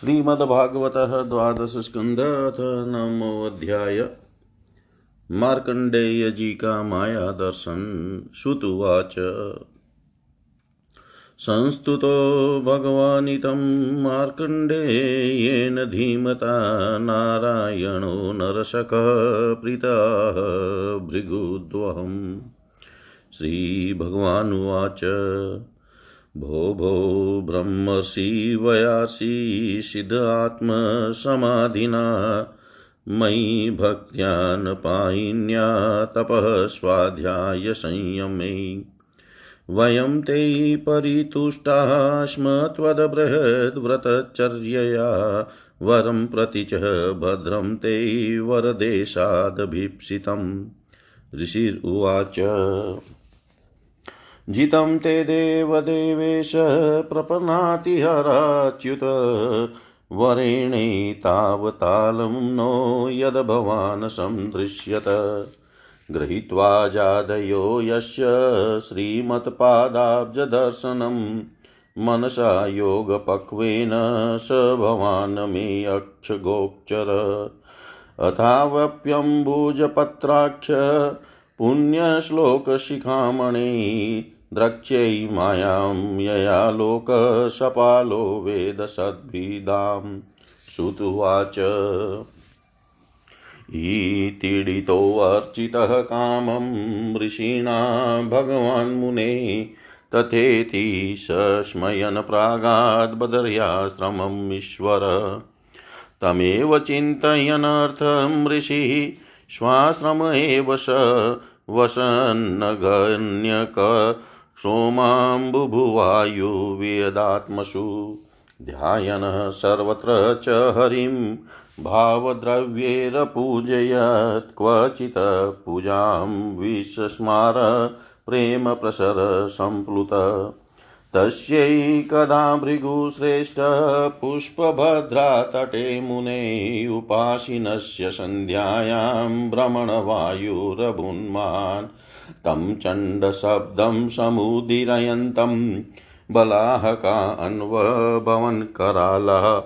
श्रीमद्भागवतः द्वादशस्कन्धः नमोऽध्याय मार्कण्डेय जी का माया दर्शन श्रुतुवाच संस्तुतो भगवानितं मार्कण्डेयेन धीमता नारायणो नरशकः प्रीतः भृगुद्वहम्। श्रीभगवानुवाच। भो भो ब्रह्मसि वयासि सिद्धात्मसमाधिना मयि भक्त्यानपायिन्या तपः स्वाध्यायसंयमे वयं ते परितुष्टाः स्म त्वद्बृहद्व्रतचर्यया वरं प्रति च भद्रं ते वरदेशादभीप्सितम् ऋषिरुवाच जितं ते देवदेवेश प्रपन्नाति हराच्युत वरेणैतावतालं नो यद्भवान् सन्दृश्यत गृहीत्वा जादयो यस्य श्रीमत्पादाब्जदर्शनं। मनसा योगपक्वेन स भवान् मे अक्षगोचर। अथावप्यम्बुजपत्राक्ष पुण्यश्लोकशिखामणि द्रक्ष्यै मायां यया लोकसपालो वेदसद्भिदां श्रुतुवाच ईतीडितोऽर्चितः कामं ऋषिणा भगवान् मुने, तथेति सस्मयन् प्रागाद्बदर्याश्रमम् ईश्वर। तमेव चिन्तयनर्थं ऋषिः स्वाश्रम एव स वसन्नगण्यक सोमाम्बुभुवायुवेदात्मसु ध्यायनः सर्वत्र च हरिं। भावद्रव्यैरपूजयत् क्वचित् पूजां विस्मार प्रेमप्रसरसम्प्लुत तस्यैकदा भृगुश्रेष्ठः पुष्पभद्रातटे मुने उपासिनस्य सन्ध्यायां भ्रमणवायुरभुन्मान्। तं चण्डशब्दं समुदीरयन्तं। बलाहका अन्वभवन् करालः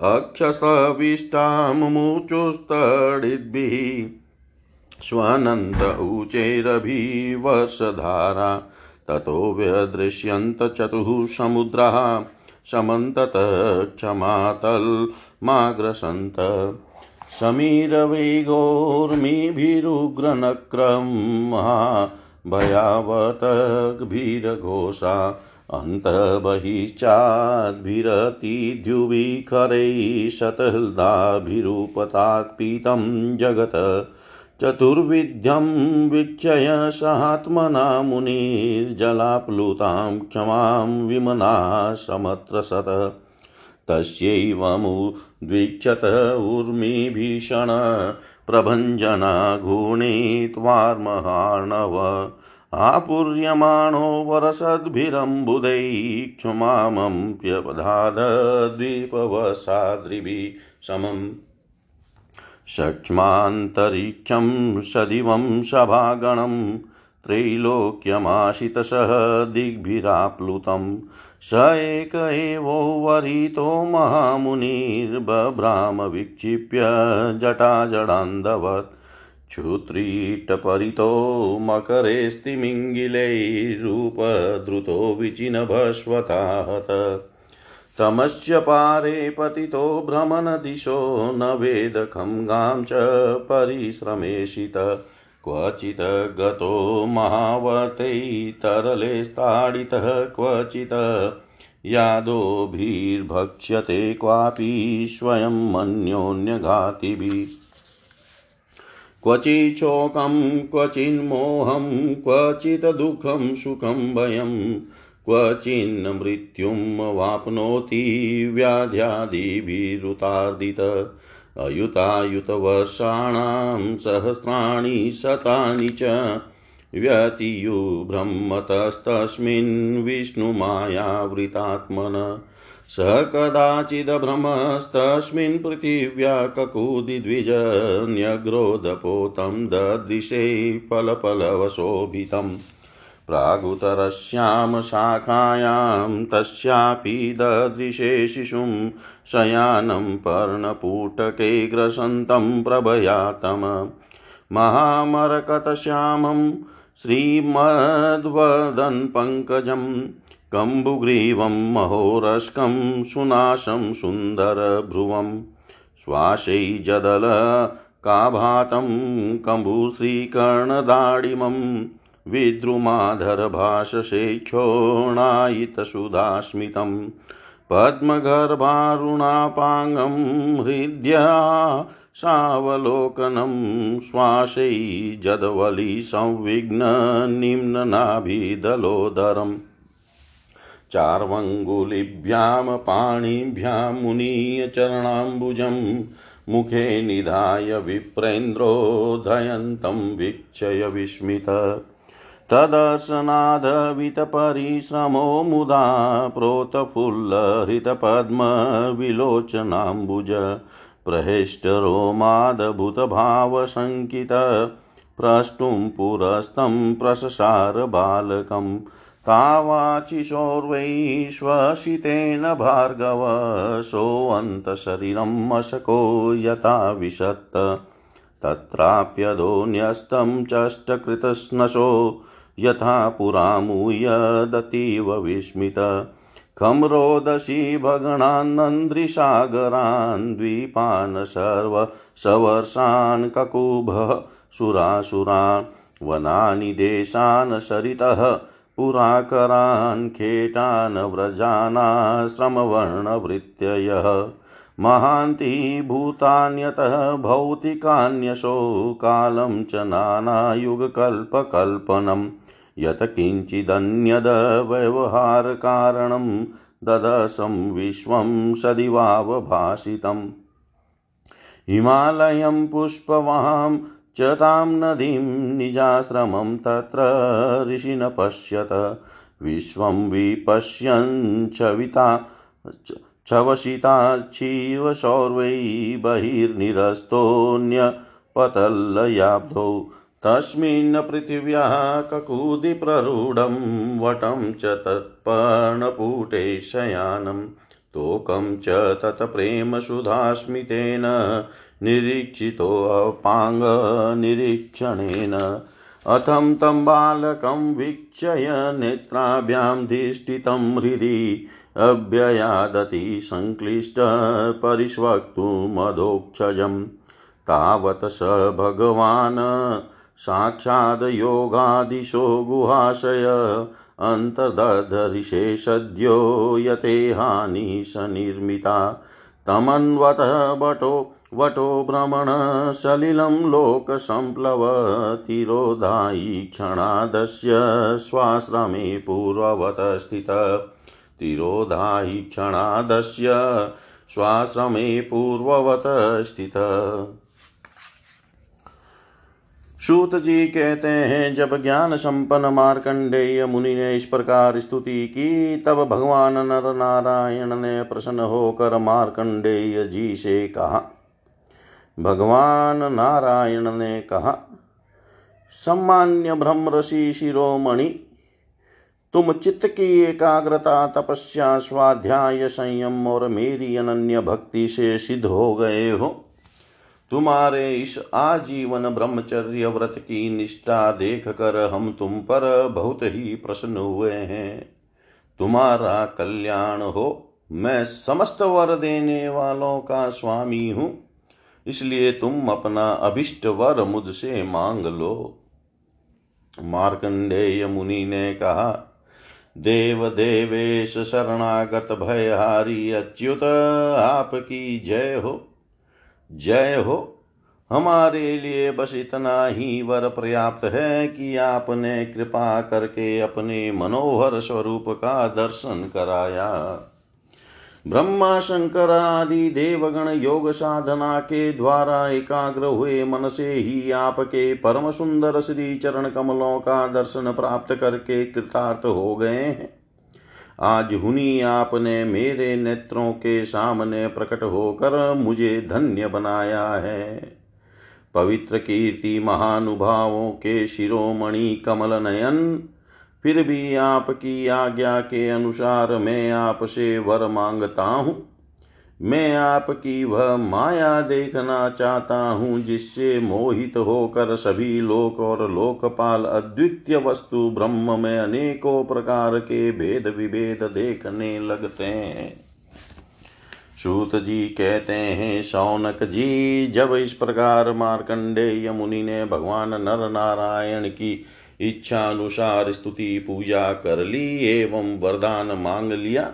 अक्षस्तविष्टामुचुस्तडिद्भिः स्वनन्द ऊचैरभिवसधारा ततो व्यदृश्यन्त चतुः समुद्राः। समन्ततः क्षमातल्माग्रसन्त समीरवेगोर्मिभिरुग्रनक्रमः भयावतग्भिरघोषा अन्तर्बहिश्चाद्भिरतिद्युविखरैः शतहृदाभिरूपतात्पीतं जगत् चतुर्विध्यं वीक्षय सहात्मना मुनिर्जलाप्लुतां क्षमां विमना समत्रसत तस्यैवमुद्वीक्षत ऊर्मिभीषण प्रभञ्जना गुणित्वार्महार्णव आपूर्यमाणो वरसद्भिरम्बुदैः क्षमामप्यपधाद्वीपवसाद्रिभिः समम्। सक्ष्मान्तरिक्षं सदिवं सभागणं त्रैलोक्यमाशितसः दिग्भिराप्लुतं स एक एवो वरितो महामुनिर्बभ्राम विक्षिप्य जटाजडान्धवत् क्षुत्रीटपरितो मकरेस्तिमिङ्गिलैरूपद्रुतो विचिनभस्वताहत तमस्य पारे पतितो भ्रमणदिशो न वेदखङ्गां च परिश्रमेशित क्वचित् गतो महावर्तैतरलेस्ताडितः क्वचित् यादोभिर्भक्ष्यते क्वापि स्वयं अन्योन्यघातिभिः क्वचिच्छोकं, क्वचिन्मोहं, क्वचित् दुःखं, सुखं भयम् क्वचिन् मृत्युं वाप्नोति व्याध्यादिभिरुतार्दित। अयुतायुतवर्षाणां सहस्राणि शतानि च व्यतियुब्रह्मतस्तस्मिन् विष्णुमायावृतात्मन। स कदाचिदभ्रमस्तस्मिन् पृथिव्या ककुदिद्विज न्यग्रोधपोतं ददृशे फलफलवशोभितम्। प्रागुतरस्यां शाखायां तस्यापि ददृशे शिशुं शयानं पर्णपुटके ग्रसन्तं प्रभयातम। महामरकतश्यामं श्रीमद्वदन्पङ्कजं कम्बुग्रीवं महोरस्कं सुनाशं सुन्दरभ्रुवं श्वासै जदल काभातं कम्बुश्रीकर्णदाडिमम् विद्रुमाधरभाषसेक्षोणायितसुधास्मितं पद्मगर्भारुणापाङ्गं हृद्या सावलोकनं श्वासै जदवली संविघ्ननिम्ननाभिदलोदरम् चार्वङ्गुलिभ्यां, पाणिभ्यां, मुनीयचरणाम्बुजं मुखे निधाय विप्रेन्द्रोदयन्तं वीक्षय विस्मित। तदर्शनादवितपरिश्रमो मुदा प्रोतफुल्लहृतपद्मविलोचनाम्बुज प्रहेष्टरोमादभूतभावशङ्कित, प्रष्टुं पुरस्तं प्रशसार बालकं तावाचिशोर्वैश्वसितेन भार्गव सोऽन्तशरीरं मशको यथा विशत् तत्राप्यधोन्यस्तं चष्टकृतस्नशो यथा पुरामुयदतीव विस्मित। खं रोदसी भगणान्नन्द्रिसागरान् द्वीपान् सर्व सवर्षान् ककुभः सुरासुरान् वनानि देशान् सरितः पुराकरान् खेटान् व्रजानाश्रमवर्णवृत्तयः महान्ति भूतान्यतः भौतिकान्यशो कालं च नानायुगकल्पकल्पनम्। यत् किञ्चिदन्यदव्यवहारकारणं ददशं विश्वं सदिवावभासितम्। हिमालयं पुष्पवां च तां नदीं निजाश्रमं तत्र ऋषिण पश्यत विश्वं विपश्यञ्छविता क्षवसिताच्छिव सौर्वै बहिर्निरस्तोऽन्यपतल्लयाब्धौ। तस्मिन् पृथिव्याः ककुदिप्ररूढं वटं च तत्पर्णपुटे शयानं, तोकं च तत्प्रेमसुधास्मितेन निरीक्षितोऽपाङ्गनिरीक्षणेन अथं तं बालकं वीक्षय नेत्राभ्यां धिष्ठितं हृदि अभ्ययादति संक्लिष्टपरिष्वक्तुमधोक्षजम् तावत् स भगवान् साक्षाद् योगादिशो गुहाशय अन्तर्दधरिषे सद्यो यते हानि सनिर्मिता तमन्वत वटो वटो भ्रमण, सलिलं लोकसम्प्लवतिरोधायि क्षणादस्य स्वाश्रमे पूर्ववत स्थित। तिरोधायि क्षणादस्य स्वाश्रमे पूर्ववत स्थित। सूत जी कहते हैं, जब ज्ञान संपन्न मार्कंडेय मुनि ने इस प्रकार स्तुति की, तब भगवान नर नारायण ने प्रसन्न होकर मार्कंडेय जी से कहा, भगवान नारायण ने कहा सम्मान्य ब्रह्म ऋषि शिरोमणि, तुम चित्त की एकाग्रता, तपस्या, स्वाध्याय संयम और मेरी अनन्य भक्ति से सिद्ध हो गए हो। तुम्हारे इस आजीवन ब्रह्मचर्य व्रत की निष्ठा देख कर हम तुम पर बहुत ही प्रसन्न हुए हैं। तुम्हारा कल्याण हो, मैं समस्त वर देने वालों का स्वामी हूँ। इसलिए तुम अपना अभिष्ट वर मुझसे मांग लो। मार्कंडेय मुनि ने कहा, देव देवेश शरणागत भयहारी अच्युत, आपकी जय हो। जय हो। हमारे लिए बस इतना ही वर पर्याप्त है कि आपने कृपा करके अपने मनोहर स्वरूप का दर्शन कराया। ब्रह्मा शंकर आदि देवगण योग साधना के द्वारा एकाग्र हुए मन से ही आपके परम सुंदर श्री चरण कमलों का दर्शन प्राप्त करके कृतार्थ हो गए हैं। आज हुनी आपने मेरे नेत्रों के सामने प्रकट होकर मुझे धन्य बनाया है। पवित्र कीर्ति महानुभावों के शिरोमणि कमल नयन, फिर भी आपकी आज्ञा के अनुसार मैं आपसे वर माँगता हूँ। मैं आपकी वह माया देखना चाहता हूँ, जिससे मोहित होकर सभी लोक और लोकपाल अद्वितीय वस्तु ब्रह्म में अनेकों प्रकार के भेद विभेद देखने लगते हैं। सूत जी कहते हैं, शौनक जी, जब इस प्रकार मार्कंडेय मुनि ने भगवान नर नारायण की इच्छा अनुसार स्तुति पूजा कर ली एवं वरदान मांग लिया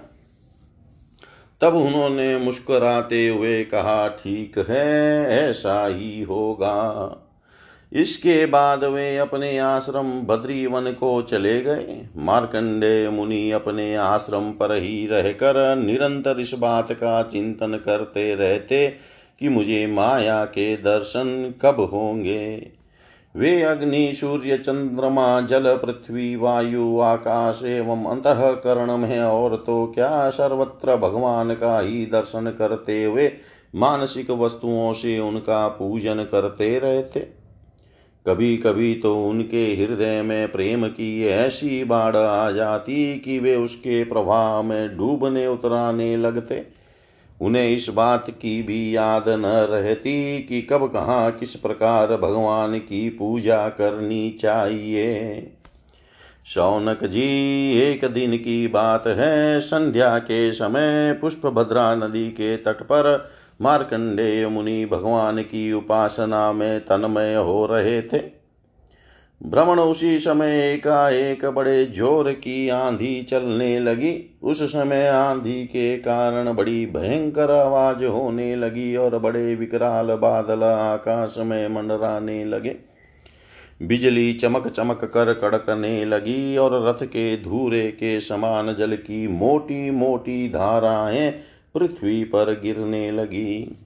तब उन्होंने मुस्कुराते हुए कहा, ठीक है, ऐसा ही होगा। इसके बाद वे अपने आश्रम बद्रीवन को चले गए। मार्कंडे मुनि अपने आश्रम पर ही रहकर निरंतर इस बात का चिंतन करते रहते कि मुझे माया के दर्शन कब होंगे। वे अग्नि, सूर्य, चंद्रमा, जल, पृथ्वी, वायु, आकाश एवं अंतकरण में और तो क्या सर्वत्र भगवान का ही दर्शन करते हुए मानसिक वस्तुओं से उनका पूजन करते रहते? कभी कभी तो उनके हृदय में प्रेम की ऐसी बाढ़ आ जाती कि वे उसके प्रभाव में डूबने, उतराने लगते। उन्हें इस बात की भी याद न रहती कि कब कहाँ किस प्रकार भगवान की पूजा करनी चाहिए। शौनक जी, एक दिन की बात है। संध्या के समय पुष्प भद्रा नदी के तट पर मार्कंडेय मुनि भगवान की उपासना में तन्मय हो रहे थे। भ्रमण उसी समय एकाएक बड़े ज़ोर की आंधी चलने लगी। उस समय आंधी के कारण बड़ी भयंकर आवाज़ होने लगी और बड़े विकराल बादल आकाश में मंडराने लगे। बिजली चमक चमक कर कड़कने लगी और रथ के धूरे के समान जल की मोटी मोटी धाराएँ पृथ्वी पर गिरने लगी।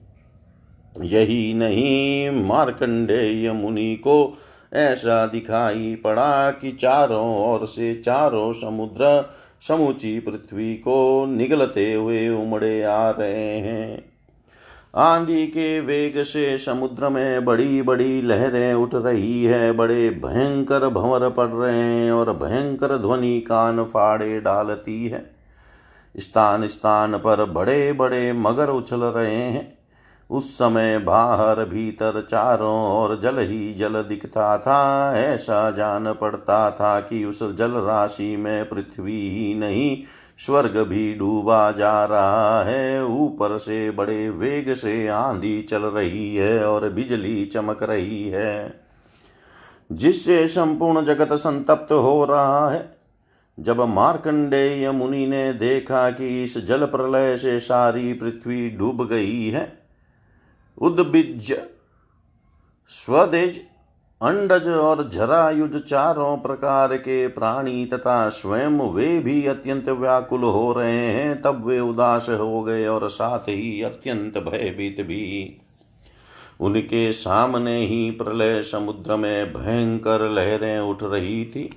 यही नहीं, मार्कंडेय मुनि को ऐसा दिखाई पड़ा कि चारों ओर से चारों समुद्र, समूची पृथ्वी को निगलते हुए उमड़े आ रहे हैं। आंधी के वेग से समुद्र में बड़ी बड़ी लहरें उठ रही है, बड़े भयंकर भंवर पड़ रहे हैं और भयंकर ध्वनि कान फाड़े डालती है। स्थान स्थान पर बड़े बड़े मगर उछल रहे हैं। उस समय बाहर भीतर चारों ओर जल ही जल दिखता था। ऐसा जान पड़ता था कि उस जल राशि में पृथ्वी ही नहीं, स्वर्ग भी डूबा जा रहा है। ऊपर से बड़े वेग से आंधी चल रही है और बिजली चमक रही है। जिससे संपूर्ण जगत संतप्त हो रहा है। जब मार्कंडेय मुनि ने देखा कि इस जल प्रलय से सारी पृथ्वी डूब गई है उद्बिज स्वदेज, अंडज और जरायुज चारों प्रकार के प्राणी तथा स्वयं वे भी अत्यंत व्याकुल हो रहे हैं, तब वे उदास हो गए और साथ ही अत्यंत भयभीत भी। उनके सामने ही प्रलय समुद्र में भयंकर लहरें उठ रही थी।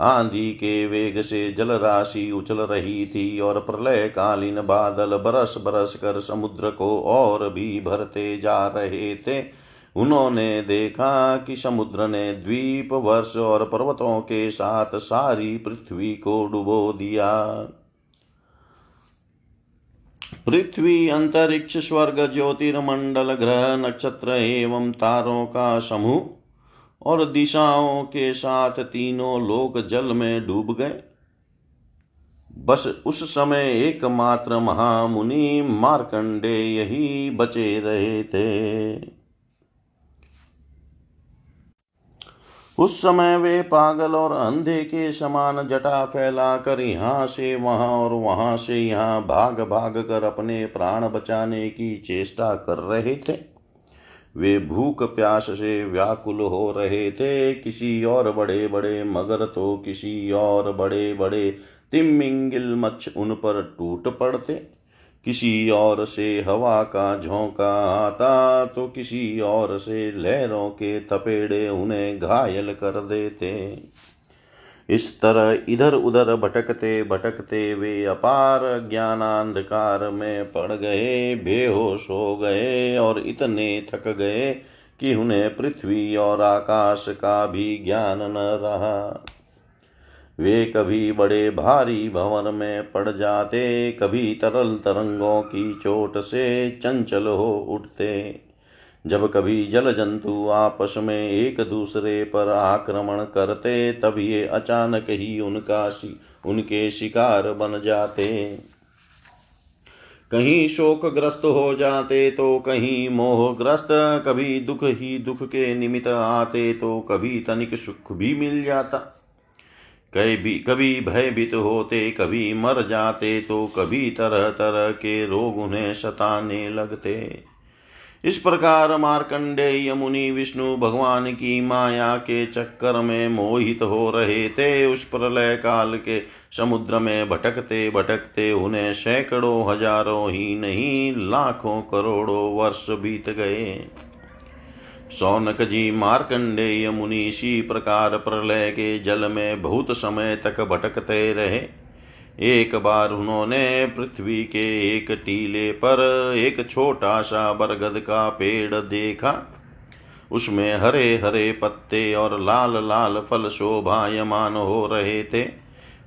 आंधी के वेग से जल राशि उछल रही थी और प्रलय कालीन बादल बरस बरस कर समुद्र को और भी भरते जा रहे थे। उन्होंने देखा कि समुद्र ने द्वीप, वर्ष और पर्वतों के साथ सारी पृथ्वी को डुबो दिया। पृथ्वी, अंतरिक्ष, स्वर्ग, ज्योतिर्मंडल, ग्रह, नक्षत्र एवं तारों का समूह और दिशाओं के साथ तीनों लोक जल में डूब गए। बस उस समय एकमात्र महामुनि मार्कंडे यही बचे रहे थे। उस समय वे पागल और अंधे के समान जटा फैलाकर यहाँ से वहाँ और वहाँ से यहाँ भाग भाग कर अपने प्राण बचाने की चेष्टा कर रहे थे। वे भूख प्यास से व्याकुल हो रहे थे। किसी और बड़े बड़े मगर तो किसी और बड़े बड़े तिमिंगिल मच्छ उन पर टूट पड़ते। किसी और से हवा का झोंका आता तो किसी और से लहरों के थपेड़े उन्हें घायल कर देते। इस तरह इधर उधर भटकते भटकते वे अपार ज्ञानांधकार में पड़ गए, बेहोश हो गए और इतने थक गए कि उन्हें पृथ्वी और आकाश का भी ज्ञान न रहा। वे कभी बड़े भारी भवन में पड़ जाते, कभी तरल तरंगों की चोट से चंचल हो उठते। जब कभी जल जंतु आपस में एक दूसरे पर आक्रमण करते, तब ये अचानक ही उनका उनके शिकार बन जाते। कहीं शोकग्रस्त हो जाते तो कहीं मोहग्रस्त, कभी दुख ही दुख के निमित्त आते तो कभी तनिक सुख भी मिल जाता। कभी कभी भयभीत होते, कभी मर जाते तो कभी तरह तरह के रोग उन्हें सताने लगते। इस प्रकार मार्कंडेय मुनि विष्णु भगवान की माया के चक्कर में मोहित हो रहे थे। उस प्रलय काल के समुद्र में भटकते भटकते उन्हें सैकड़ों, हज़ारों ही नहीं, लाखों करोड़ों वर्ष बीत गए। सौनक जी, मार्कंडेय मुनि इसी प्रकार प्रलय के जल में बहुत समय तक भटकते रहे। एक बार उन्होंने पृथ्वी के एक टीले पर एक छोटा सा बरगद का पेड़ देखा। उसमें हरे हरे पत्ते और लाल लाल फल शोभायमान हो रहे थे।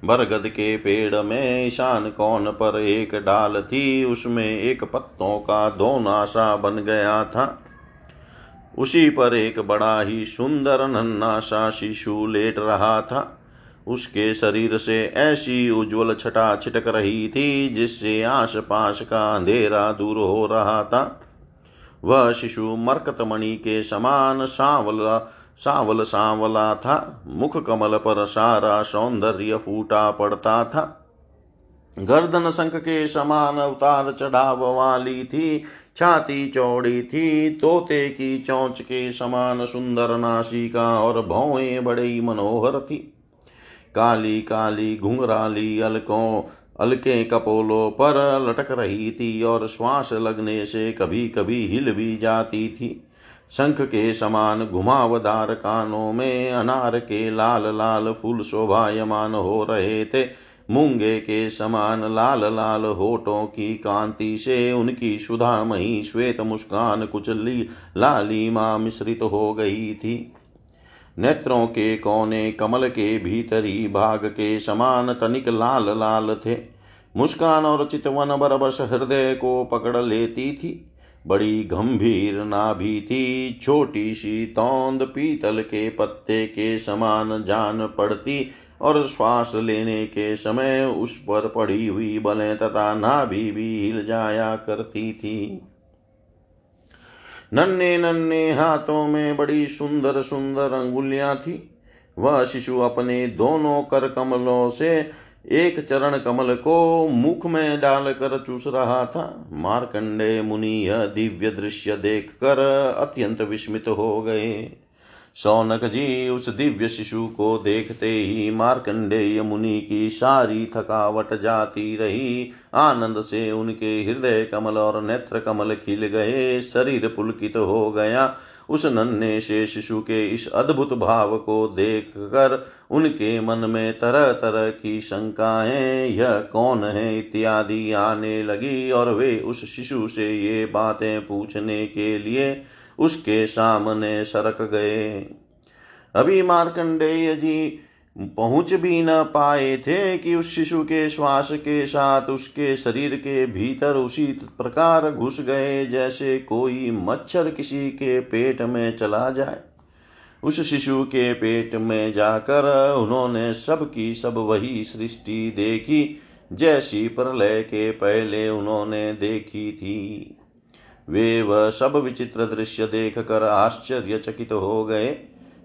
बरगद के पेड़ में ईशान कौन पर एक डाल थी। उसमें एक पत्तों का दोना सा बन गया था। उसी पर एक बड़ा ही सुंदर नन्ना सा शिशु लेट रहा था। उसके शरीर से ऐसी उज्जवल छटा छिटक रही थी, जिससे आस पास का अंधेरा दूर हो रहा था। वह शिशु मरकतमणि के समान सांवला, सावल सांवला था। मुख कमल पर सारा सौंदर्य फूटा पड़ता था। गर्दन शंख के समान अवतार चढ़ाव वाली थी, छाती चौड़ी थी, तोते की चौंच के समान सुंदर नासिका और भौएँ बड़ी मनोहर थी। काली काली घुंघराली अलकों, अलके कपोलों पर लटक रही थी और श्वास लगने से कभी कभी हिल भी जाती थी। शंख के समान घुमावदार कानों में अनार के लाल लाल फूल शोभायमान हो रहे थे। मूँगे के समान लाल लाल होठों की कांति से उनकी सुधामयी श्वेत मुस्कान कुछ ली लालिमा मिश्रित हो गई थी। नेत्रों के कोने कमल के भीतरी भाग के समान तनिक लाल लाल थे। मुस्कान और चितवन बरबस हृदय को पकड़ लेती थी। बड़ी गंभीर नाभि थी, छोटी सी तौंद पीतल के पत्ते के समान जान पड़ती और श्वास लेने के समय उस पर पड़ी हुई बलें तथा नाभि भी हिल जाया करती थी। नन्हे नन्हे हाथों में बड़ी सुंदर सुंदर अंगुलियाँ थी। वह शिशु अपने दोनों कर कमलों से एक चरण कमल को मुख में डालकर चूस रहा था। मार्कंडे मुनि यह दिव्य दृश्य देखकर अत्यंत विस्मित हो गए। सौनक जी, उस दिव्य शिशु को देखते ही मार्कंडेय मुनि की सारी थकावट जाती रही। आनंद से उनके हृदय कमल और नेत्र कमल खिल गए, शरीर पुलकित हो गया। उस नन्हे से शिशु के इस अद्भुत भाव को देख कर उनके मन में तरह तरह की शंकाएँ, यह कौन है इत्यादि आने लगी और वे उस शिशु से ये बातें पूछने के लिए उसके सामने सरक गए। अभी मार्कंडेय जी पहुँच भी न पाए थे कि उस शिशु के श्वास के साथ उसके शरीर के भीतर उसी प्रकार घुस गए जैसे कोई मच्छर किसी के पेट में चला जाए। उस शिशु के पेट में जाकर उन्होंने सब की सब वही सृष्टि देखी, जैसी प्रलय के पहले उन्होंने देखी थी। वे वह सब विचित्र दृश्य देख कर आश्चर्यचकित हो गए।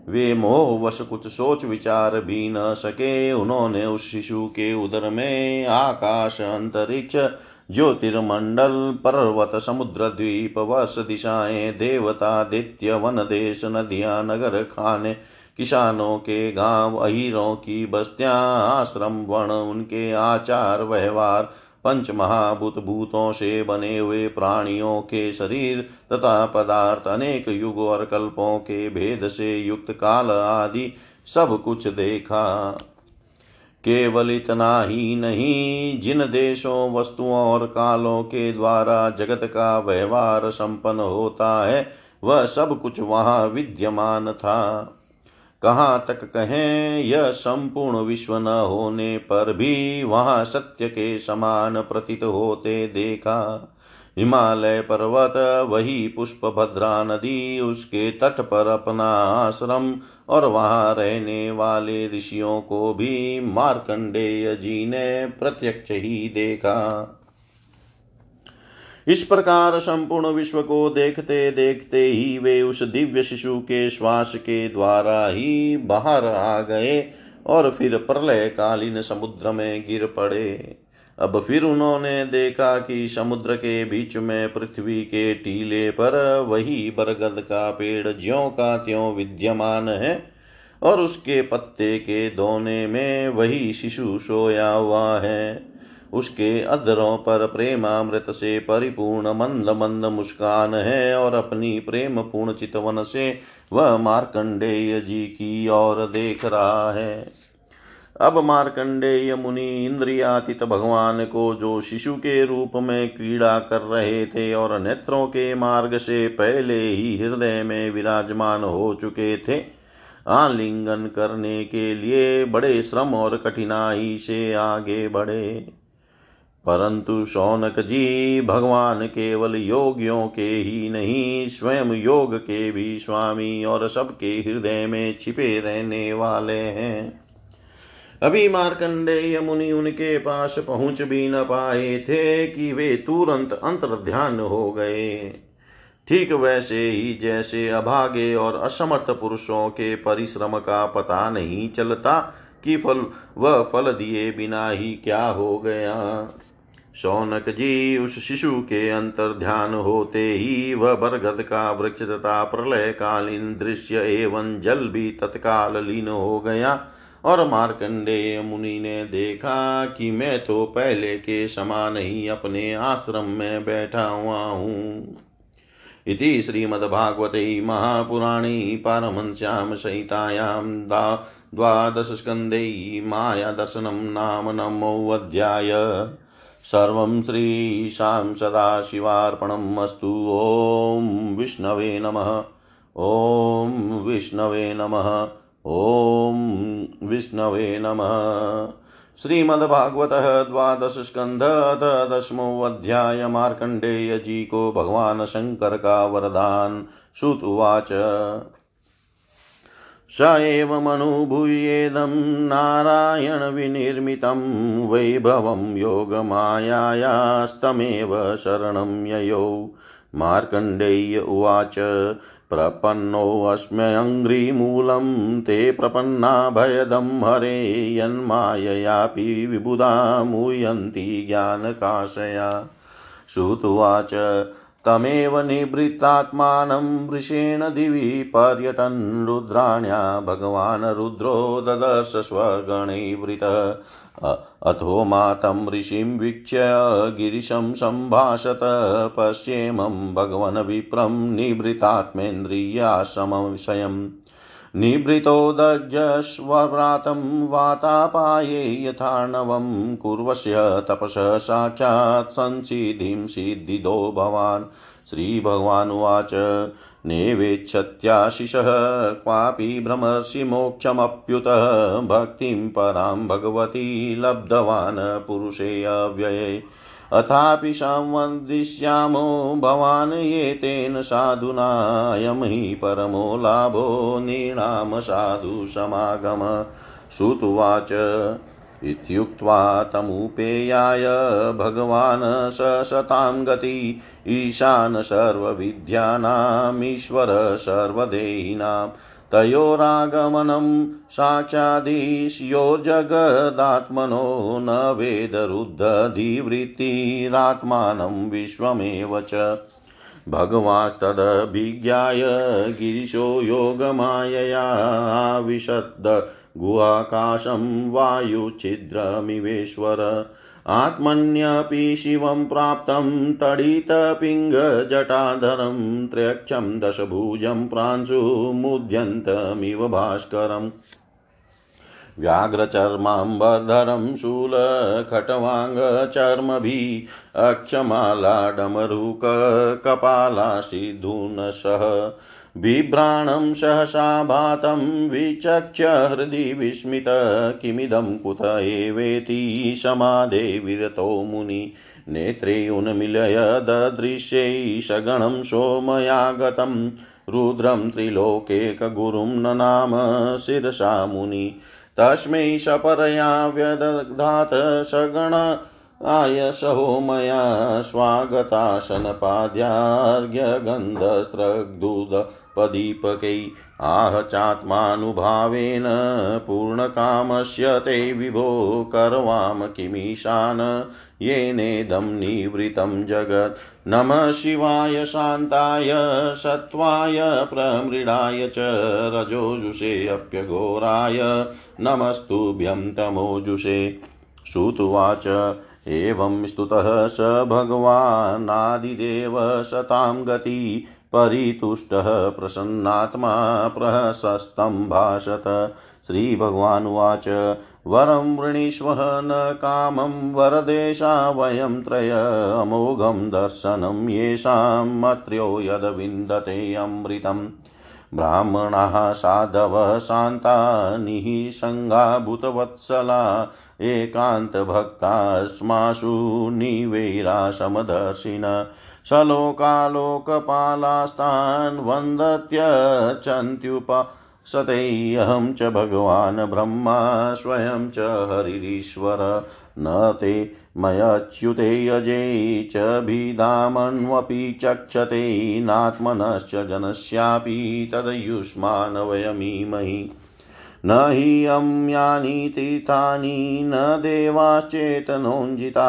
वे मोहवश कुछ सोच विचार भी न सके। उन्होंने उस शिशु के उदर में आकाश अंतरिक्ष, ज्योतिर्मंडल, पर्वत, समुद्र, द्वीप वर्ष दिशाएँ, देवता, दित्य, वन देश, नदियाँ, नगर, खाने, किसानों के गाँव, अहिरों की बस्तियाँ, आश्रम वन उनके आचार, व्यवहार पंच महाभूत भूतों से बने हुए प्राणियों के शरीर तथा पदार्थ अनेक युग और कल्पों के भेद से युक्त काल आदि सब कुछ देखा। केवल इतना ही नहीं, जिन देशों, वस्तुओं और कालों के द्वारा जगत का व्यवहार संपन्न होता है, वह सब कुछ वहाँ विद्यमान था। कहाँ तक कहें, यह संपूर्ण विश्व न होने पर भी वहाँ सत्य के समान प्रतीत होते देखा। हिमालय पर्वत, वही पुष्प भद्रा नदी, उसके तट पर अपना आश्रम और वहाँ रहने वाले ऋषियों को भी मार्कंडेय जी ने प्रत्यक्ष ही देखा। इस प्रकार संपूर्ण विश्व को देखते देखते ही वे उस दिव्य शिशु के श्वास के द्वारा ही बाहर आ गए और फिर प्रलय कालीन समुद्र में गिर पड़े। अब फिर उन्होंने देखा कि समुद्र के बीच में पृथ्वी के टीले पर वही बरगद का पेड़ ज्यो का त्यों विद्यमान है और उसके पत्ते के दोने में वही शिशु सोया हुआ है। उसके अधरों पर प्रेमामृत से परिपूर्ण मंद मंद मुस्कान है और अपनी प्रेम पूर्ण चितवन से वह मार्कंडेय जी की ओर देख रहा है। अब मार्कंडेय मुनि इंद्रियातीत भगवान को जो शिशु के रूप में क्रीड़ा कर रहे थे और नेत्रों के मार्ग से पहले ही हृदय में विराजमान हो चुके थे, आलिंगन करने के लिए बड़े श्रम और कठिनाई से आगे बढ़े। परंतु शौनक जी, भगवान केवल योगियों के ही नहीं, स्वयं योग के भी स्वामी और सबके हृदय में छिपे रहने वाले हैं। अभी मार्कंडेय मुनि उनके पास पहुँच भी न पाए थे कि वे तुरंत अंतर ध्यान हो गए। ठीक वैसे ही जैसे अभागे और असमर्थ पुरुषों के परिश्रम का पता नहीं चलता कि फल वह फल दिए बिना ही क्या हो गया। शौनक जी, उस शिशु के अंतर ध्यान होते ही वह बरगद का वृक्ष तथा प्रलय कालीन दृश्य एवं जल भी तत्काल लीन हो गया और मार्कंडेय मुनि ने देखा कि मैं तो पहले के समान ही अपने आश्रम में बैठा हुआ हूँ। इति श्रीमद्भागवते महापुराणे पारमहंस्यां संहितायां द्वादशस्कन्धे मायादर्शनं नाम नमोऽध्याय। सर्वं श्रीशां सदाशिवार्पणम् ॐ विष्णवे नमः। ॐ विष्णवे नमः। ॐ विष्णवे नमः। श्रीमद्भागवतः द्वादश स्कंध दशमोऽध्याय मार्कंडेय जी को भगवान शंकर का वरदान श्रुतुवाच स एवमनुभूयेदं नारायणविनिर्मितं वैभवं योगमायायास्तमेव शरणं ययौ। मार्कण्डेय्य उवाच प्रपन्नोऽस्म्यङ्घ्रिमूलं ते प्रपन्ना भयदं हरे, यन्माययापि विबुधा मुयन्ति ज्ञानकाशया श्रुतुवाच तमेव निवृत्तात्मानं वृषेण दिवि पर्यटन् रुद्राण्या भगवान् रुद्रो ददर्श स्वगणैवृतः अथो मातं ऋषिं वीक्ष्य गिरिशं सम्भाषत पश्येमं भगवन् विप्रं निवृतात्मेन्द्रियाश्रमविषयम् निभृतोदजस्वव्रातं वातापाये यथार्णवं कुर्वस्य तपस साक्षात् संसिधिं सिद्धिदो भवान्। श्रीभगवानुवाच, नेवेच्छत्याशिषः, क्वापि भ्रमर्षि मोक्षमप्युतः, भक्तिं परां भगवती लब्धवान् पुरुषे अव्यये। अथापि संवदिष्यामो भवान् एतेन साधुनायं हि परमो लाभो नृणां साधु समागम। श्रुतुवाच इत्युक्त्वा तमुपेयाय भगवान् स शतां गति, ईशान सर्वविद्यानामीश्वर सर्वदेहिनाम् तयोरागमनं साक्षादीश्योर्जगदात्मनो न वेदरुद्धधिवृत्तिरात्मानं विश्वमेव च। भगवास्तदभिज्ञाय गिरिशो योगमायया विशद् गुहाकाशं वायुच्छिद्रमिवेश्वर। आत्मन्यपि शिवं प्राप्तं तडितपिङ्गजटाधरं त्र्यक्षं दशभुजं प्रांशुमुद्यन्तमिव भास्करम्। व्याघ्रचर्माम्बरधरं शूलखट्वाङ्गचर्मभिः अक्षमालाडमरुककपालासिधुनशः बिभ्राणं सहसा भातं विचक्ष हृदि विस्मित, किमिदं कुत एवेति समाधे विरतो मुनि। नेत्रे उन्मिलय ददृश्यै सगणं सोमयागतं, रुद्रं त्रिलोकेकगुरुं ननाम शिरसा मुनि। तस्मै सपरया व्यदधात् सगण आयसहो मया स्वागतासनपाद्यार्घ्यगन्धस्रग्दुदपदीपकै आह चात्मानुभावेन पूर्णकामस्य ते विभो करवाम किमीशान येनेदं निवृतं जगत्। नमः शिवाय शान्ताय सत्त्वाय प्रमृडाय च रजोजुषेऽप्यघोराय नमस्तुभ्यं तमोजुषे। श्रुत्वाच एवं स्तुतः स भगवानादिदेव सतां गति परितुष्टः प्रसन्नात्मा प्रशस्तं भाषत श्रीभगवानुवाच, वरं वृणीष्व न कामं वरदेशा वयं त्रय अमोघं दर्शनं येषां मत्र्यो यद्विन्दते अमृतम्। ब्राह्मणाः साधवः शान्ता निःसङ्गा भूतवत्सला एकान्तभक्तास्मासु निवैरा समदर्शिन सलोकालोकपालास्तान् वन्दत्यचन्त्युपासतेऽहं च भगवान् ब्रह्मा स्वयं च हरिरीश्वर। न ते मयच्युते यजे च भिदामन्वपि चक्षते नात्मनश्च जनस्यापि तदयुष्मान् वयमीमहि न हि अम्यानि तीर्थानि न देवाश्चेतनोञ्जिता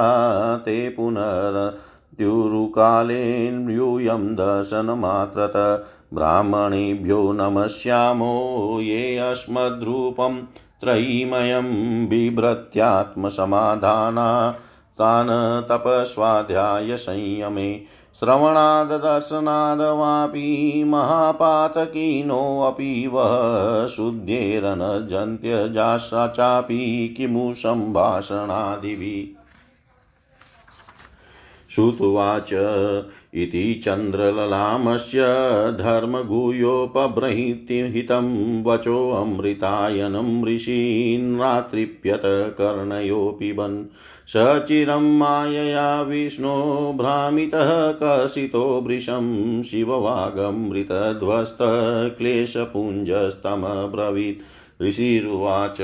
ते पुनरत्युरुकालेन्यूयं दर्शनमात्रत। ब्राह्मणेभ्यो नमस्यामो ये अस्मद्रूपं त्रयीमयं बिभ्रत्यात्मसमाधाना तान् तपस्वाध्याय संयमे। श्रवणाददर्शनाद् वापि महापातकीनोऽपि वः शुद्धेरनजन्त्यजासा चापि किमु सम्भाषणादिभिः। श्रुत्वाच इति चन्द्रललामस्य धर्मगूयोपबृंहितं वचोऽमृतायनं ऋषीन्रात्रिप्यत कर्णयोऽपि बन् सचिरं मायया विष्णो भ्रामितः कसितो वृषं शिववागमृतध्वस्तक्लेशपुञ्जस्तमब्रवीत्। ऋषिरुवाच,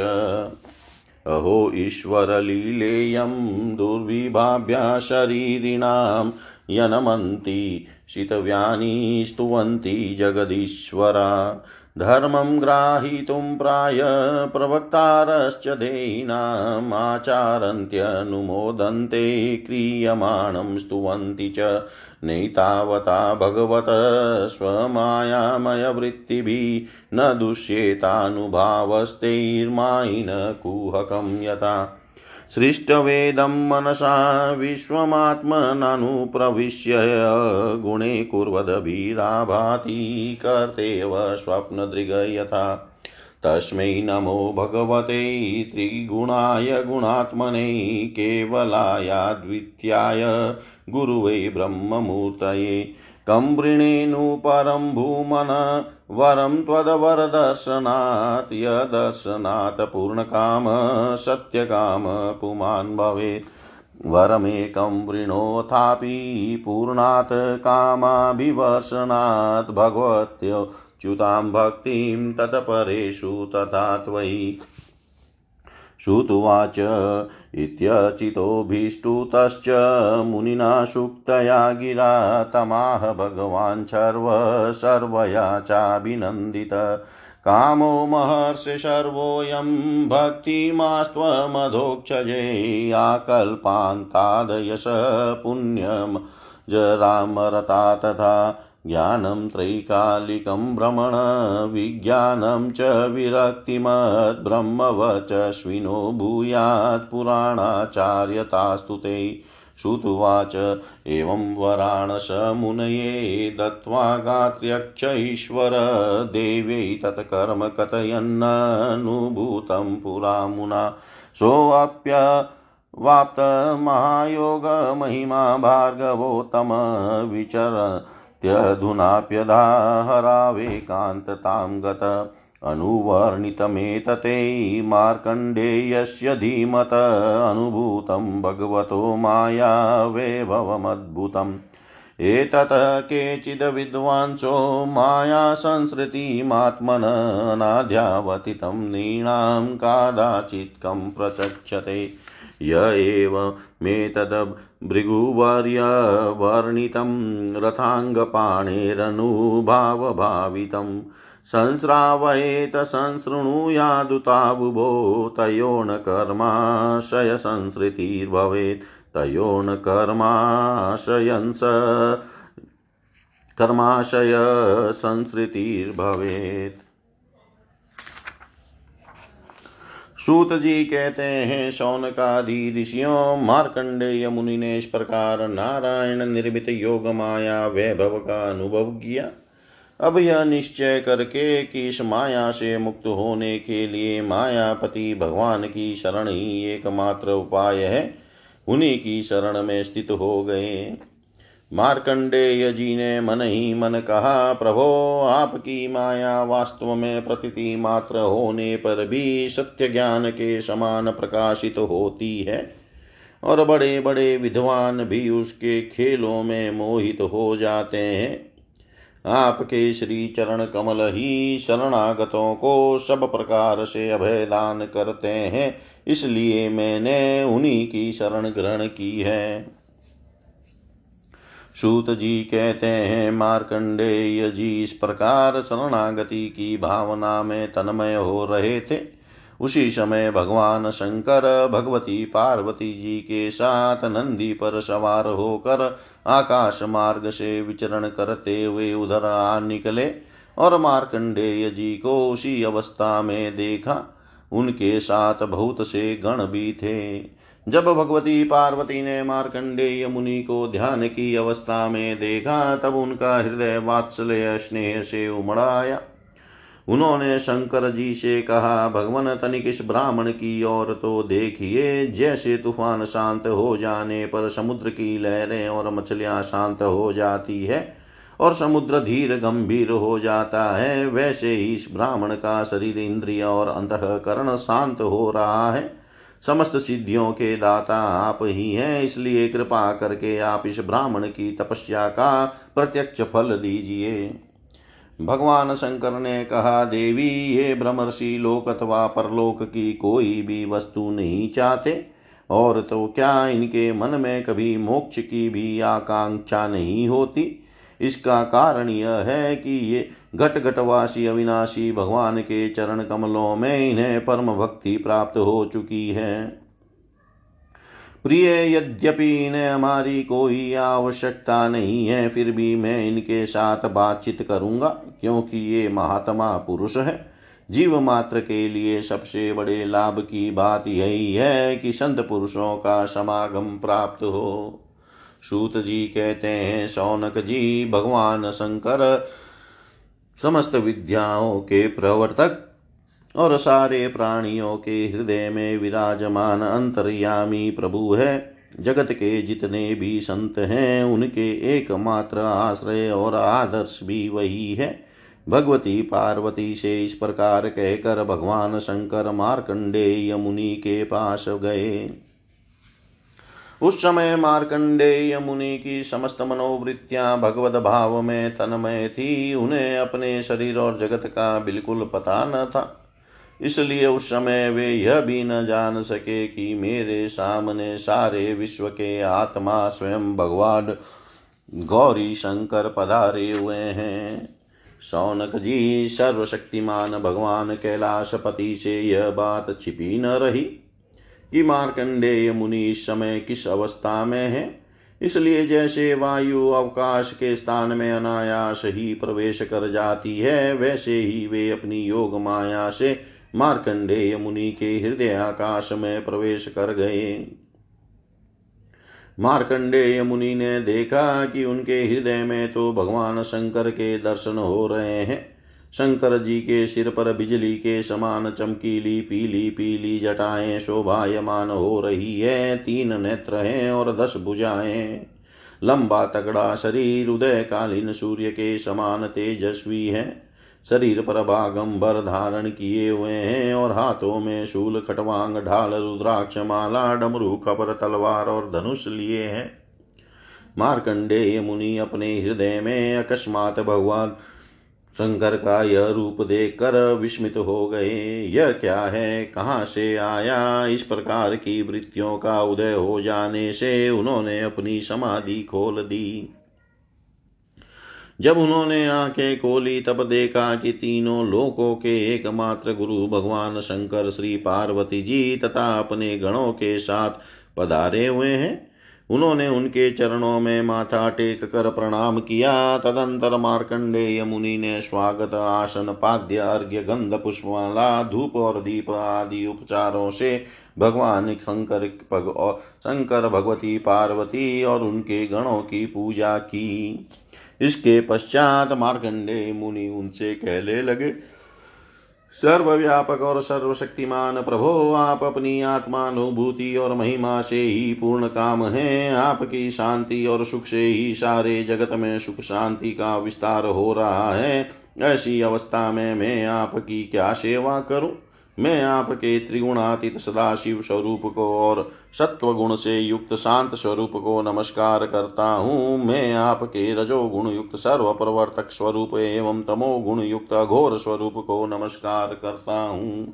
अहो ईश्वरलीलेयं दुर्विभाव्या शरीरिणां यनमन्ति शितव्यानि स्तुवन्ति जगदीश्वरा। धर्मं ग्राहीतुं प्राय प्रवक्तारश्च देयिनामाचारन्त्यनुमोदन्ते क्रियमाणं स्तुवन्ति च नैतावता भगवत स्वमायामयवृत्तिभिः न दुष्येतानुभावस्तैर्मायिन कुहकं यथा। सृष्टवेदं मनसा विश्वमात्मनानुप्रविश्य गुणे कुर्वदभिराभाति कर्तेव स्वप्नदृग यथा तस्मै नमो भगवते त्रिगुणाय गुणात्मने केवलायाद्वित्याय गुरुवे ब्रह्ममूर्तये। कम्बृणेनु परं भूमन वरं त्वदवरदर्शनात् यदर्शनात् पूर्णकाम सत्यकाम पुमान् भवेत्। वरमेकं वृणोथापि पूर्णात् कामाभिवर्षणात् भगवत्योच्युतां भक्तिं तत्परेषु तथा त्वयि। श्रुत्वाच इत्यचितोऽभीष्टुतश्च मुनिना सुक्तया गिरा तमाह भगवान् सर्व सर्वया चाभिनन्दित। कामो महर्षि सर्वोऽयं भक्तिमास्त्वमधोक्षजे आकल्पान्तादयश पुण्यं। जरामरता तथा ज्ञानं त्रैकालिकं भ्रमण, विज्ञानं च विरक्तिमत् ब्रह्मवचस्विनो भूयात् पुराणाचार्यतास्तु ते। श्रुत्वाच, एवं वराणसमुनये दत्त्वा गात्र्यक्ष ईश्वर देव्यै तत्कर्म कथयन्ननुभूतं पुरा मुना सोऽप्य वाप्तमहायोगमहिमा भार्गवोत्तम विचर त्यधुनाप्यधा हरावेकान्ततां गत अनुवर्णितमेतते मार्कण्डेयस्य धीमत अनुभूतं भगवतो माया वैभवमद्भुतम् एतत् केचिद् विद्वांसो मायासंसृतिमात्मन अनाद्यावतितं नृणां कादाचित्कं प्रचक्षते। य एवमेतद् भृगुवर्यवर्णितं रथाङ्गपाणेरनुभावभावितं। संस्रावयेत संशृणुयादुताबुभो तयोर्नकर्माशयसंसृतिर्भवेत् तयोर्नकर्माशयंस कर्माशय संस्कृतिर्भवेत् सूत जी कहते हैं, शौनकादि ऋषियों, मार्कंडेय मुनि ने इस प्रकार नारायण निर्मित योग माया वैभव का अनुभव किया। अब यह निश्चय करके कि इस माया से मुक्त होने के लिए मायापति भगवान की शरण ही एकमात्र उपाय है। उन्हीं की शरण में स्थित हो गए। मार्कंडेय जी ने मन ही मन कहा, प्रभो, आपकी माया वास्तव में प्रतीति मात्र होने पर भी सत्य ज्ञान के समान प्रकाशित होती है और बड़े बड़े विद्वान भी उसके खेलों में मोहित हो जाते हैं। आपके श्री चरण कमल ही शरणागतों को सब प्रकार से अभयदान करते हैं, इसलिए मैंने उन्हीं की शरण ग्रहण की है। सूत जी कहते हैं मार्कंडेय जी इस प्रकार शरणागति की भावना में तन्मय हो रहे थे। उसी समय भगवान शंकर भगवती पार्वती जी के साथ नंदी पर सवार होकर आकाश मार्ग से विचरण करते हुए उधर आ निकले और मार्कंडेय जी को उसी अवस्था में देखा। उनके साथ बहुत से गण भी थे। जब भगवती पार्वती ने मार्कंडेय मुनि को ध्यान की अवस्था में देखा, तब उनका हृदय वात्सल्य स्नेह से उमड़ आया उन्होंने शंकर जी से कहा, भगवान, तनिक इस ब्राह्मण की ओर तो देखिए, जैसे तूफ़ान शांत हो जाने पर समुद्र की लहरें और मछलियाँ शांत हो जाती है और समुद्र धीर गंभीर हो जाता है, वैसे ही इस ब्राह्मण का शरीर इंद्रिय और अंतकरण शांत हो रहा है। समस्त सिद्धियों के दाता आप ही हैं, इसलिए कृपा करके आप इस ब्राह्मण की तपस्या का प्रत्यक्ष फल दीजिए। भगवान शंकर ने कहा, देवी, ये ब्रह्मर्षि लोक अथवा परलोक की कोई भी वस्तु नहीं चाहते, और तो क्या इनके मन में कभी मोक्ष की भी आकांक्षा नहीं होती? इसका कारण यह है कि ये घट घटवासी अविनाशी भगवान के चरण कमलों में इन्हें परम भक्ति प्राप्त हो चुकी है। प्रिय, यद्यपि इन्हें हमारी कोई आवश्यकता नहीं है, फिर भी मैं इनके साथ बातचीत करूँगा, क्योंकि ये महात्मा पुरुष है। जीव मात्र के लिए सबसे बड़े लाभ की बात यही है कि संत पुरुषों का समागम प्राप्त हो। सूत जी कहते हैं, सौनक जी, भगवान शंकर समस्त विद्याओं के प्रवर्तक और सारे प्राणियों के हृदय में विराजमान अंतर्यामी प्रभु है। जगत के जितने भी संत हैं, उनके एकमात्र आश्रय और आदर्श भी वही है। भगवती पार्वती से इस प्रकार कहकर भगवान शंकर मार्कंडेय मुनि के पास गए। उस समय मार्कंडेय मुनि की समस्त मनोवृत्तियाँ भगवत भाव में तन्मय थी। उन्हें अपने शरीर और जगत का बिल्कुल पता न था। इसलिए उस समय वे यह भी न जान सके कि मेरे सामने सारे विश्व के आत्मा स्वयं भगवान गौरी शंकर पधारे हुए हैं। सौनक जी, सर्वशक्तिमान भगवान कैलाशपति से यह बात छिपी न रही। कि मार्कंडेय मुनि इस समय किस अवस्था में है? इसलिए जैसे वायु अवकाश के स्थान में अनायास ही प्रवेश कर जाती है, वैसे ही वे अपनी योग माया से मार्कंडेय मुनि के हृदय आकाश में प्रवेश कर गए। मार्कंडेय मुनि ने देखा कि उनके हृदय में तो भगवान शंकर के दर्शन हो रहे हैं। शंकर जी के सिर पर बिजली के समान चमकीली, पीली पीली जटाएँ शोभायमान हो रही है। तीन नेत्र हैं और दस भुजाएँ। लंबा तगड़ा शरीर उदय कालीन सूर्य के समान तेजस्वी है। शरीर पर बागंबर धारण किए हुए हैं और हाथों में शूल खटवांग ढाल, रुद्राक्ष माला, डमरू, खबर, तलवार और धनुष लिए हैं। मार्कंडेय मुनि अपने हृदय में अकस्मात भगवान शंकर का यह रूप देखकर विस्मित हो गए। यह क्या है? कहाँ से आया? इस प्रकार की वृत्तियों का उदय हो जाने से उन्होंने अपनी समाधि खोल दी। जब उन्होंने आँखें खोली, तब देखा कि तीनों लोकों के एकमात्र गुरु भगवान शंकर श्री पार्वती जी तथा अपने गणों के साथ पधारे हुए हैं। उन्होंने उनके चरणों में माथा टेक कर प्रणाम किया। तदंतर मार्कंडेय मुनि ने स्वागत आसन, पाद्य, अर्घ्य, गंध, पुष्पमाला, धूप और दीप आदि उपचारों से भगवान शंकर, भग शंकर भगवती, पार्वती और उनके गणों की पूजा की। इसके पश्चात मार्कंडेय मुनि उनसे कहने लगे सर्वव्यापक और सर्वशक्तिमान प्रभो, आप अपनी आत्मानुभूति और महिमा से ही पूर्ण काम हैं। आपकी शांति और सुख से ही सारे जगत में सुख शांति का विस्तार हो रहा है। ऐसी अवस्था में मैं आपकी क्या सेवा करूँ? मैं आपके त्रिगुणातीत सदाशिव स्वरूप को और सत्व गुण से युक्त शांत स्वरूप को नमस्कार करता हूँ। मैं आपके रजो गुण युक्त सर्व प्रवर्तक स्वरूप एवं तमो गुण युक्त अघोर स्वरूप को नमस्कार करता हूँ।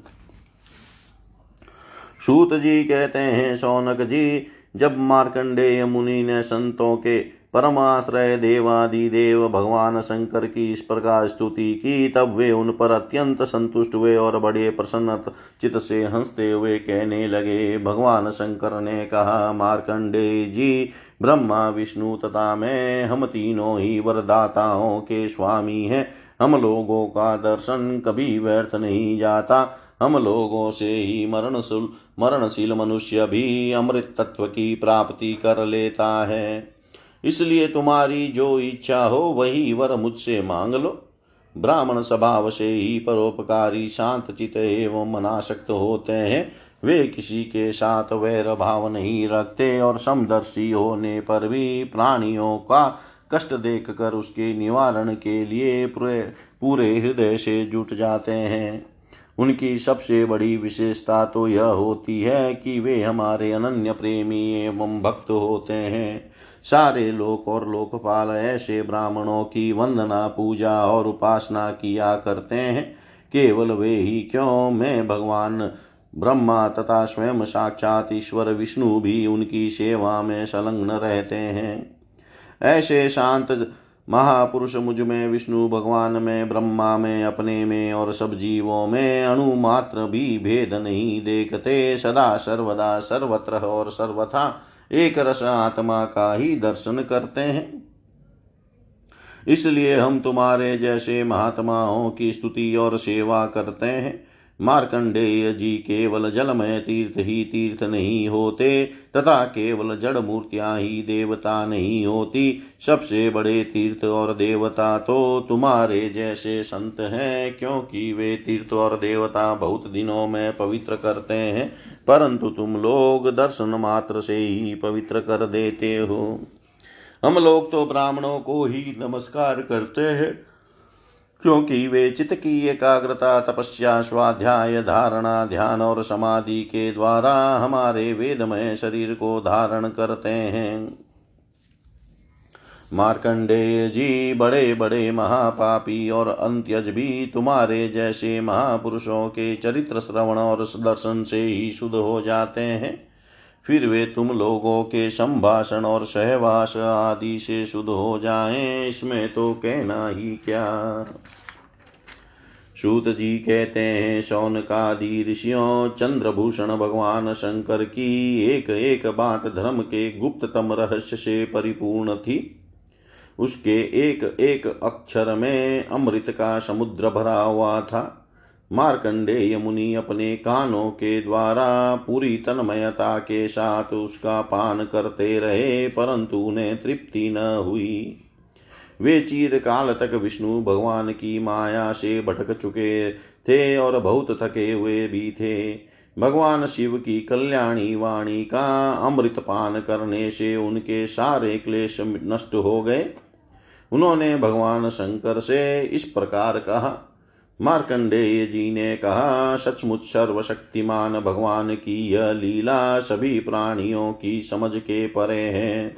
सूत जी कहते हैं, सौनक जी, जब मार्कंडेय मुनि ने संतों के परमाश्रय देवादिदेव भगवान शंकर की इस प्रकार स्तुति की, तब वे उन पर अत्यंत संतुष्ट हुए और बड़े प्रसन्न चित से हँसते हुए कहने लगे, भगवान शंकर ने कहा मार्कंडे जी, ब्रह्मा, विष्णु तथा मैं, हम तीनों ही वरदाताओं के स्वामी हैं। हम लोगों का दर्शन कभी व्यर्थ नहीं जाता। हम लोगों से ही मरणशील मरणशील मनुष्य भी अमृत तत्व की प्राप्ति कर लेता है। इसलिए तुम्हारी जो इच्छा हो वही वर मुझसे मांग लो। ब्राह्मण स्वभाव से ही परोपकारी शांत चित एवं मनाशक्त होते हैं। वे किसी के साथ वैर भाव नहीं रखते और समदर्शी होने पर भी प्राणियों का कष्ट देख कर उसके निवारण के लिए पूरे पूरे हृदय से जुट जाते हैं। उनकी सबसे बड़ी विशेषता तो यह होती है कि वे हमारे अनन्य प्रेमी एवं भक्त होते हैं। सारे लोक और लोकपाल ऐसे ब्राह्मणों की वंदना, पूजा और उपासना किया करते हैं। केवल वे ही क्यों? मैं भगवान ब्रह्मा तथा स्वयं साक्षात ईश्वर विष्णु भी उनकी सेवा में संलग्न रहते हैं। ऐसे शांत महापुरुष मुझमें, विष्णु भगवान में, ब्रह्मा में, अपने में और सब जीवों में अणु मात्र भी भेद नहीं देखते। सदा सर्वदा सर्वत्र और सर्वथा एक रस आत्मा का ही दर्शन करते हैं। इसलिए हम तुम्हारे जैसे महात्माओं की स्तुति और सेवा करते हैं। मार्कंडेय जी केवल जलमय तीर्थ ही तीर्थ नहीं होते, तथा केवल जड़ मूर्तियाँ ही देवता नहीं होती। सबसे बड़े तीर्थ और देवता तो तुम्हारे जैसे संत हैं, क्योंकि वे तीर्थ और देवता बहुत दिनों में पवित्र करते हैं। परंतु तुम लोग दर्शन मात्र से ही पवित्र कर देते हो। हम लोग तो ब्राह्मणों को ही नमस्कार करते हैं, क्योंकि वे चित्त की एकाग्रता, तपस्या, स्वाध्याय, धारणा, ध्यान और समाधि के द्वारा हमारे वेदमय शरीर को धारण करते हैं। मार्कंडेय जी, बड़े बड़े महापापी और अंत्यज भी तुम्हारे जैसे महापुरुषों के चरित्र श्रवण और दर्शन से ही शुद्ध हो जाते हैं। फिर वे तुम लोगों के संभाषण और सहवास आदि से शुद्ध हो जाएँ, इसमें तो कहना ही क्या। सूत जी कहते हैं, शौनकादि ऋषियों, चंद्रभूषण भगवान शंकर की एक एक बात धर्म के गुप्ततम रहस्य से परिपूर्ण थी। उसके एक एक अक्षर में अमृत का समुद्र भरा हुआ था। मार्कंडेय मुनि अपने कानों के द्वारा पूरी तन्मयता के साथ उसका पान करते रहे, परंतु उन्हें तृप्ति न हुई। वे चीर काल तक विष्णु भगवान की माया से भटक चुके थे और बहुत थके हुए भी थे। भगवान शिव की कल्याणी वाणी का अमृत पान करने से उनके सारे क्लेश नष्ट हो गए। उन्होंने भगवान शंकर से इस प्रकार कहा। मार्कंडेय जी ने कहा, सचमुच सर्वशक्तिमान भगवान की यह लीला सभी प्राणियों की समझ के परे है।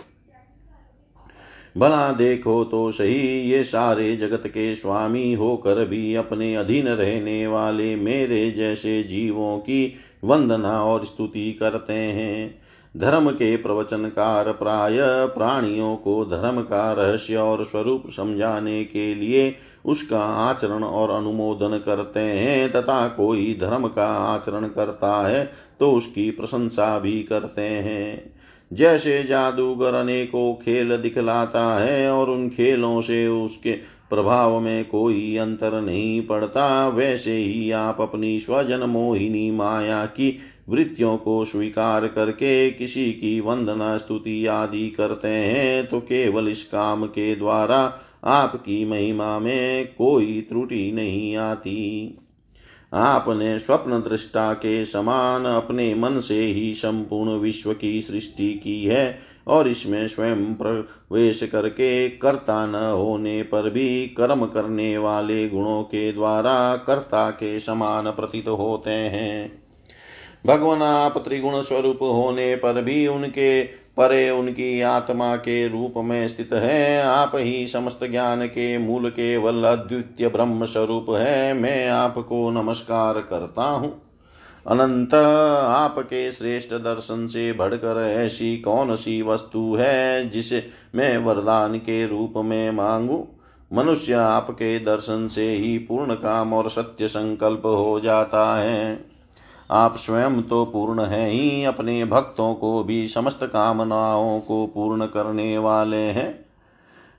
भला देखो तो सही, ये सारे जगत के स्वामी होकर भी अपने अधीन रहने वाले मेरे जैसे जीवों की वंदना और स्तुति करते हैं। धर्म के प्रवचनकार प्राय प्राणियों को धर्म का रहस्य और स्वरूप समझाने के लिए उसका आचरण और अनुमोदन करते हैं, तथा कोई धर्म का आचरण करता है तो उसकी प्रशंसा भी करते हैं। जैसे जादूगर अनेकों खेल दिखलाता है, और उन खेलों से उसके प्रभाव में कोई अंतर नहीं पड़ता, वैसे ही आप अपनी स्वजन मोहिनी माया की वृत्तियों को स्वीकार करके किसी की वंदना, स्तुति आदि करते हैं तो केवल इस काम के द्वारा आपकी महिमा में कोई त्रुटि नहीं आती। आपने स्वप्न दृष्टा के समान अपने मन से ही संपूर्ण विश्व की सृष्टि की है, और इसमें स्वयं प्रवेश करके कर्ता न होने पर भी कर्म करने वाले गुणों के द्वारा कर्ता के समान प्रतीत होते हैं। भगवान आप त्रिगुण स्वरूप होने पर भी उनके परे उनकी आत्मा के रूप में स्थित है। आप ही समस्त ज्ञान के मूल केवल अद्वितीय ब्रह्म स्वरूप है। मैं आपको नमस्कार करता हूँ। अनंत आपके श्रेष्ठ दर्शन से बढ़कर ऐसी कौन सी वस्तु है जिसे मैं वरदान के रूप में मांगू? मनुष्य आपके दर्शन से ही पूर्ण काम और सत्य संकल्प हो जाता है। आप स्वयं तो पूर्ण हैं ही, अपने भक्तों को भी समस्त कामनाओं को पूर्ण करने वाले हैं।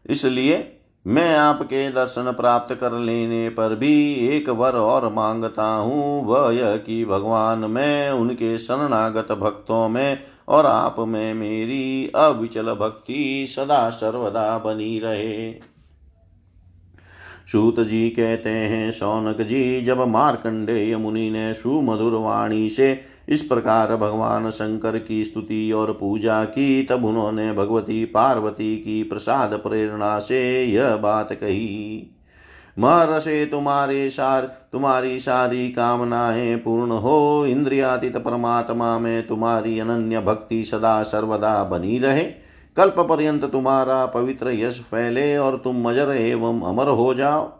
इसलिए मैं आपके दर्शन प्राप्त कर लेने पर भी एक वर और माँगता हूँ, वह यह कि भगवान मैं उनके शरणागत भक्तों में और आप में मेरी अविचल भक्ति सदा सर्वदा बनी रहे। सूत जी कहते हैं सौनक जी, जब मार्कंडेय मुनि ने सुमधुर वाणी से इस प्रकार भगवान शंकर की स्तुति और पूजा की, तब उन्होंने भगवती पार्वती की प्रसाद प्रेरणा से यह बात कही, महर्षे, तुम्हारे सार, तुम्हारी सारी कामनाएँ पूर्ण हो, इंद्रियातीत परमात्मा में तुम्हारी अनन्य भक्ति सदा सर्वदा बनी रहे। कल्प पर्यंत तुम्हारा पवित्र यश फैले और तुम मजर एवं अमर हो जाओ।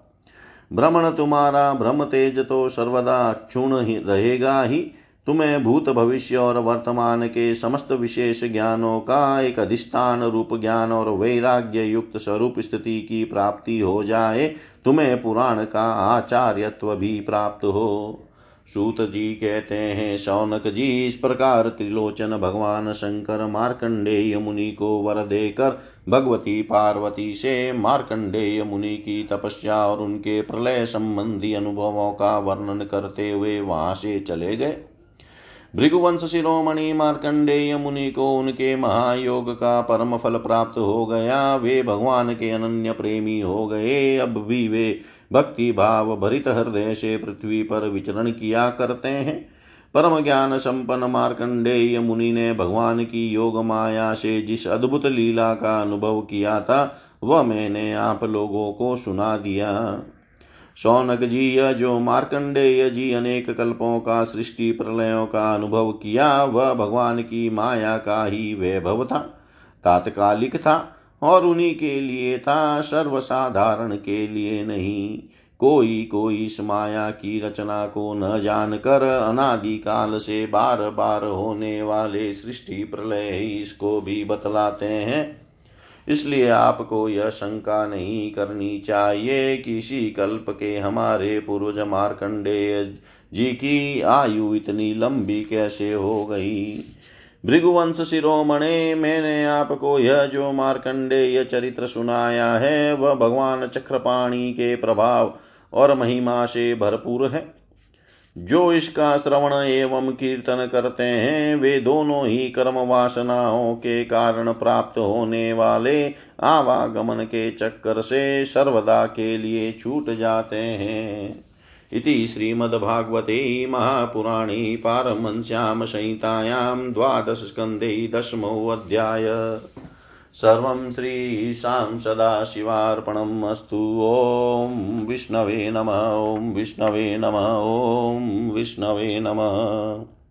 भ्रमण तुम्हारा भ्रम तेज तो सर्वदा क्षुण ही रहेगा ही। तुम्हें भूत भविष्य और वर्तमान के समस्त विशेष ज्ञानों का एक अधिष्ठान रूप ज्ञान और वैराग्य युक्त स्वरूप स्थिति की प्राप्ति हो जाए। तुम्हें पुराण का आचार्यत्व भी प्राप्त हो। सूत जी कहते हैं, शौनक जी, इस प्रकार त्रिलोचन भगवान शंकर मार्कंडेय मुनि को वर देकर भगवती पार्वती से मार्कंडेय मुनि की तपस्या और उनके प्रलय संबंधी अनुभवों का वर्णन करते हुए वहाँ से चले गए। भृगुवंश शिरोमणि मार्कंडेय मुनि को उनके महायोग का परम फल प्राप्त हो गया। वे भगवान के अनन्य प्रेमी हो गए। अब भी वे भक्ति भाव भरित हृदय से पृथ्वी पर विचरण किया करते हैं। परम ज्ञान संपन्न मार्कंडेय मुनि ने भगवान की योग माया से जिस अद्भुत लीला का अनुभव किया था, वह मैंने आप लोगों को सुना दिया। शौनक जी यह जो मार्कंडेय जी अनेक कल्पों का, सृष्टि प्रलयों का अनुभव किया, वह भगवान की माया का ही वैभव था, तात्कालिक था। और उन्हीं के लिए था सर्वसाधारण के लिए नहीं। कोई कोई इस माया की रचना को न जानकर अनादिकाल से बार बार होने वाले सृष्टि प्रलय इसको भी बतलाते हैं। इसलिए आपको यह शंका नहीं करनी चाहिए कि इसी कल्प के हमारे पूर्वज मार्कंडेय जी की आयु इतनी लंबी कैसे हो गई। भृगुवंश शिरोमणे मैंने आपको यह जो मार्कंडेय चरित्र सुनाया है, वह भगवान चक्रपाणी के प्रभाव और महिमा से भरपूर है। जो इसका श्रवण एवं कीर्तन करते हैं, वे दोनों ही कर्म वासनाओं के कारण प्राप्त होने वाले आवागमन के चक्कर से सर्वदा के लिए छूट जाते हैं। इति श्रीमद्भागवते महापुराणे पारमंस्यां संहितायां द्वादशस्कन्धे दशमोऽध्याय सर्वं श्रीशां सदाशिवार्पणम् अस्तु। ॐ विष्णवे नम। ॐ विष्णवे नम। ॐ विष्णवे नमः।